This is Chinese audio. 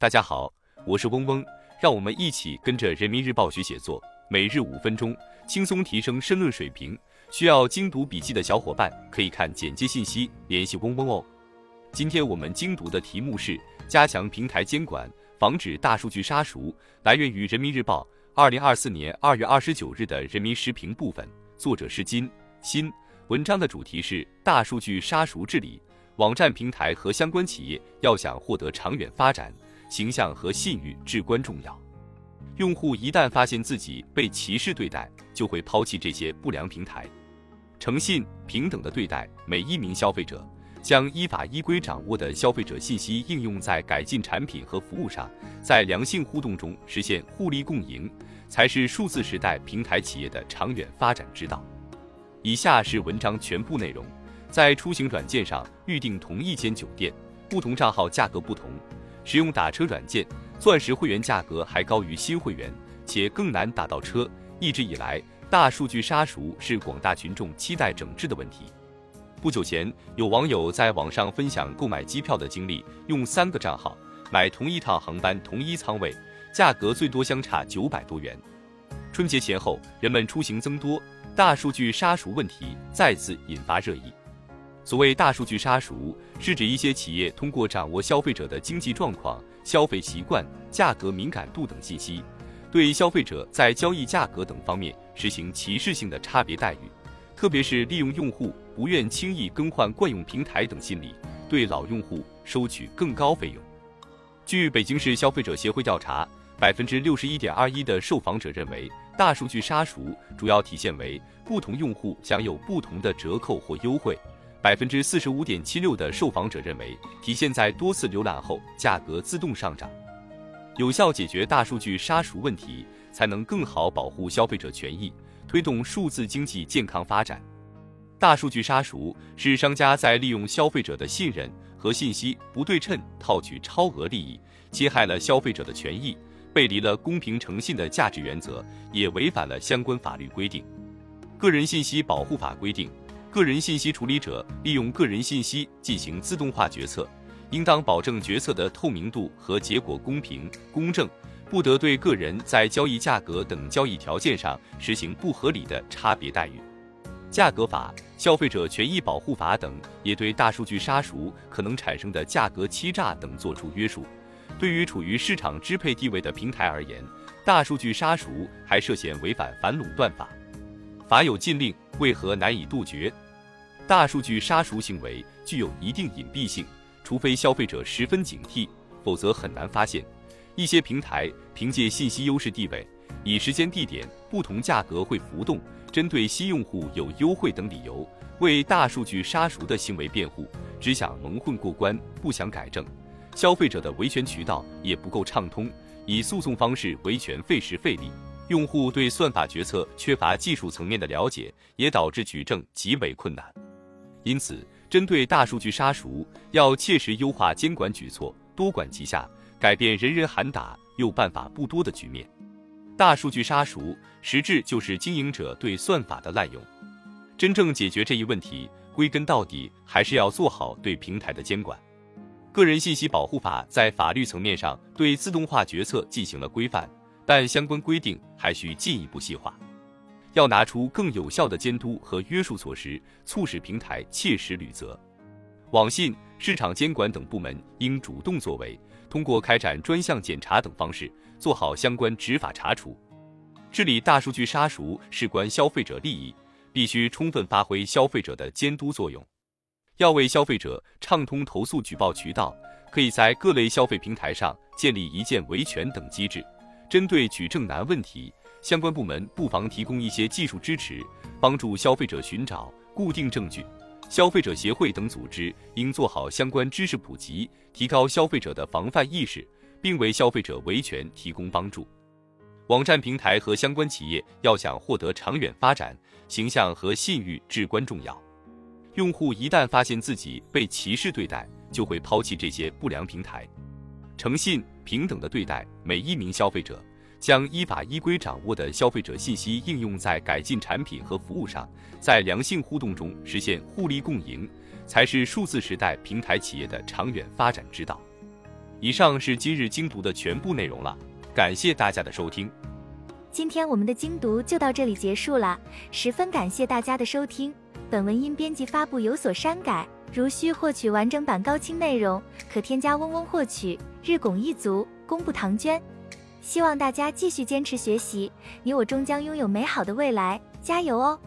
大家好，我是嗡嗡，让我们一起跟着人民日报学写作，每日五分钟，轻松提升申论水平。需要精读笔记的小伙伴可以看简介信息联系嗡嗡哦。今天我们精读的题目是加强平台监管，防止大数据杀熟。来源于人民日报，二零二四年二月二十九日的人民时评部分，作者是金鑫。文章的主题是大数据杀熟治理。网站平台和相关企业要想获得长远发展，形象和信誉至关重要。用户一旦发现自己被歧视对待，就会抛弃这些不良平台。诚信、平等的对待每一名消费者，将依法依规掌握的消费者信息应用在改进产品和服务上，在良性互动中实现互利共赢，才是数字时代平台企业的长远发展之道。以下是文章全部内容。在出行软件上预订同一间酒店，不同账号价格不同；使用打车软件，钻石会员价格还高于新会员，且更难打到车。一直以来，大数据杀熟是广大群众期待整治的问题。不久前，有网友在网上分享购买机票的经历，用三个账号买同一趟航班同一舱位，价格最多相差九百多元。春节前后，人们出行增多，大数据杀熟问题再次引发热议。所谓大数据杀熟，是指一些企业通过掌握消费者的经济状况、消费习惯、价格敏感度等信息，对消费者在交易价格等方面实行歧视性的差别待遇，特别是利用用户不愿轻易更换惯用平台等心理，对老用户收取更高费用。据北京市消费者协会调查，百分之六十一点二一的受访者认为，大数据杀熟主要体现为不同用户享有不同的折扣或优惠。百分之四十五点七六的受访者认为，体现在多次浏览后价格自动上涨。有效解决大数据杀熟问题，才能更好保护消费者权益，推动数字经济健康发展。大数据杀熟是商家在利用消费者的信任和信息不对称套取超额利益，侵害了消费者的权益，背离了公平诚信的价值原则，也违反了相关法律规定。个人信息保护法规定。个人信息处理者利用个人信息进行自动化决策，应当保证决策的透明度和结果公平公正，不得对个人在交易价格等交易条件上实行不合理的差别待遇。价格法、消费者权益保护法等也对大数据杀熟可能产生的价格欺诈等作出约束。对于处于市场支配地位的平台而言，大数据杀熟还涉嫌违反反垄断法。法有禁令，为何难以杜绝？大数据杀熟行为具有一定隐蔽性，除非消费者十分警惕，否则很难发现。一些平台凭借信息优势地位，以时间、地点不同价格会浮动，针对新用户有优惠等理由，为大数据杀熟的行为辩护，只想蒙混过关，不想改正。消费者的维权渠道也不够畅通，以诉讼方式维权费时费力。用户对算法决策缺乏技术层面的了解，也导致举证极为困难。因此，针对大数据杀熟，要切实优化监管举措，多管齐下，改变人人喊打又办法不多的局面。大数据杀熟，实质就是经营者对算法的滥用。真正解决这一问题，归根到底还是要做好对平台的监管。个人信息保护法在法律层面上对自动化决策进行了规范。但相关规定还需进一步细化，要拿出更有效的监督和约束措施，促使平台切实履责。网信、市场监管等部门应主动作为，通过开展专项检查等方式，做好相关执法查处。治理大数据杀熟事关消费者利益，必须充分发挥消费者的监督作用。要为消费者畅通投诉举报渠道，可以在各类消费平台上建立一键维权等机制。针对举证难问题，相关部门不妨提供一些技术支持，帮助消费者寻找固定证据。消费者协会等组织应做好相关知识普及，提高消费者的防范意识，并为消费者维权提供帮助。网站平台和相关企业要想获得长远发展，形象和信誉至关重要。用户一旦发现自己被歧视对待，就会抛弃这些不良平台。诚信、平等的对待每一名消费者，将依法依规掌握的消费者信息应用在改进产品和服务上，在良性互动中实现互利共赢，才是数字时代平台企业的长远发展之道。以上是今日精读的全部内容了，感谢大家的收听。今天我们的精读就到这里结束了，十分感谢大家的收听。本文因编辑发布有所删改，如需获取完整版高清内容，可添加嗡嗡获取。日拱一卒，功不唐捐。希望大家继续坚持学习，你我终将拥有美好的未来，加油哦！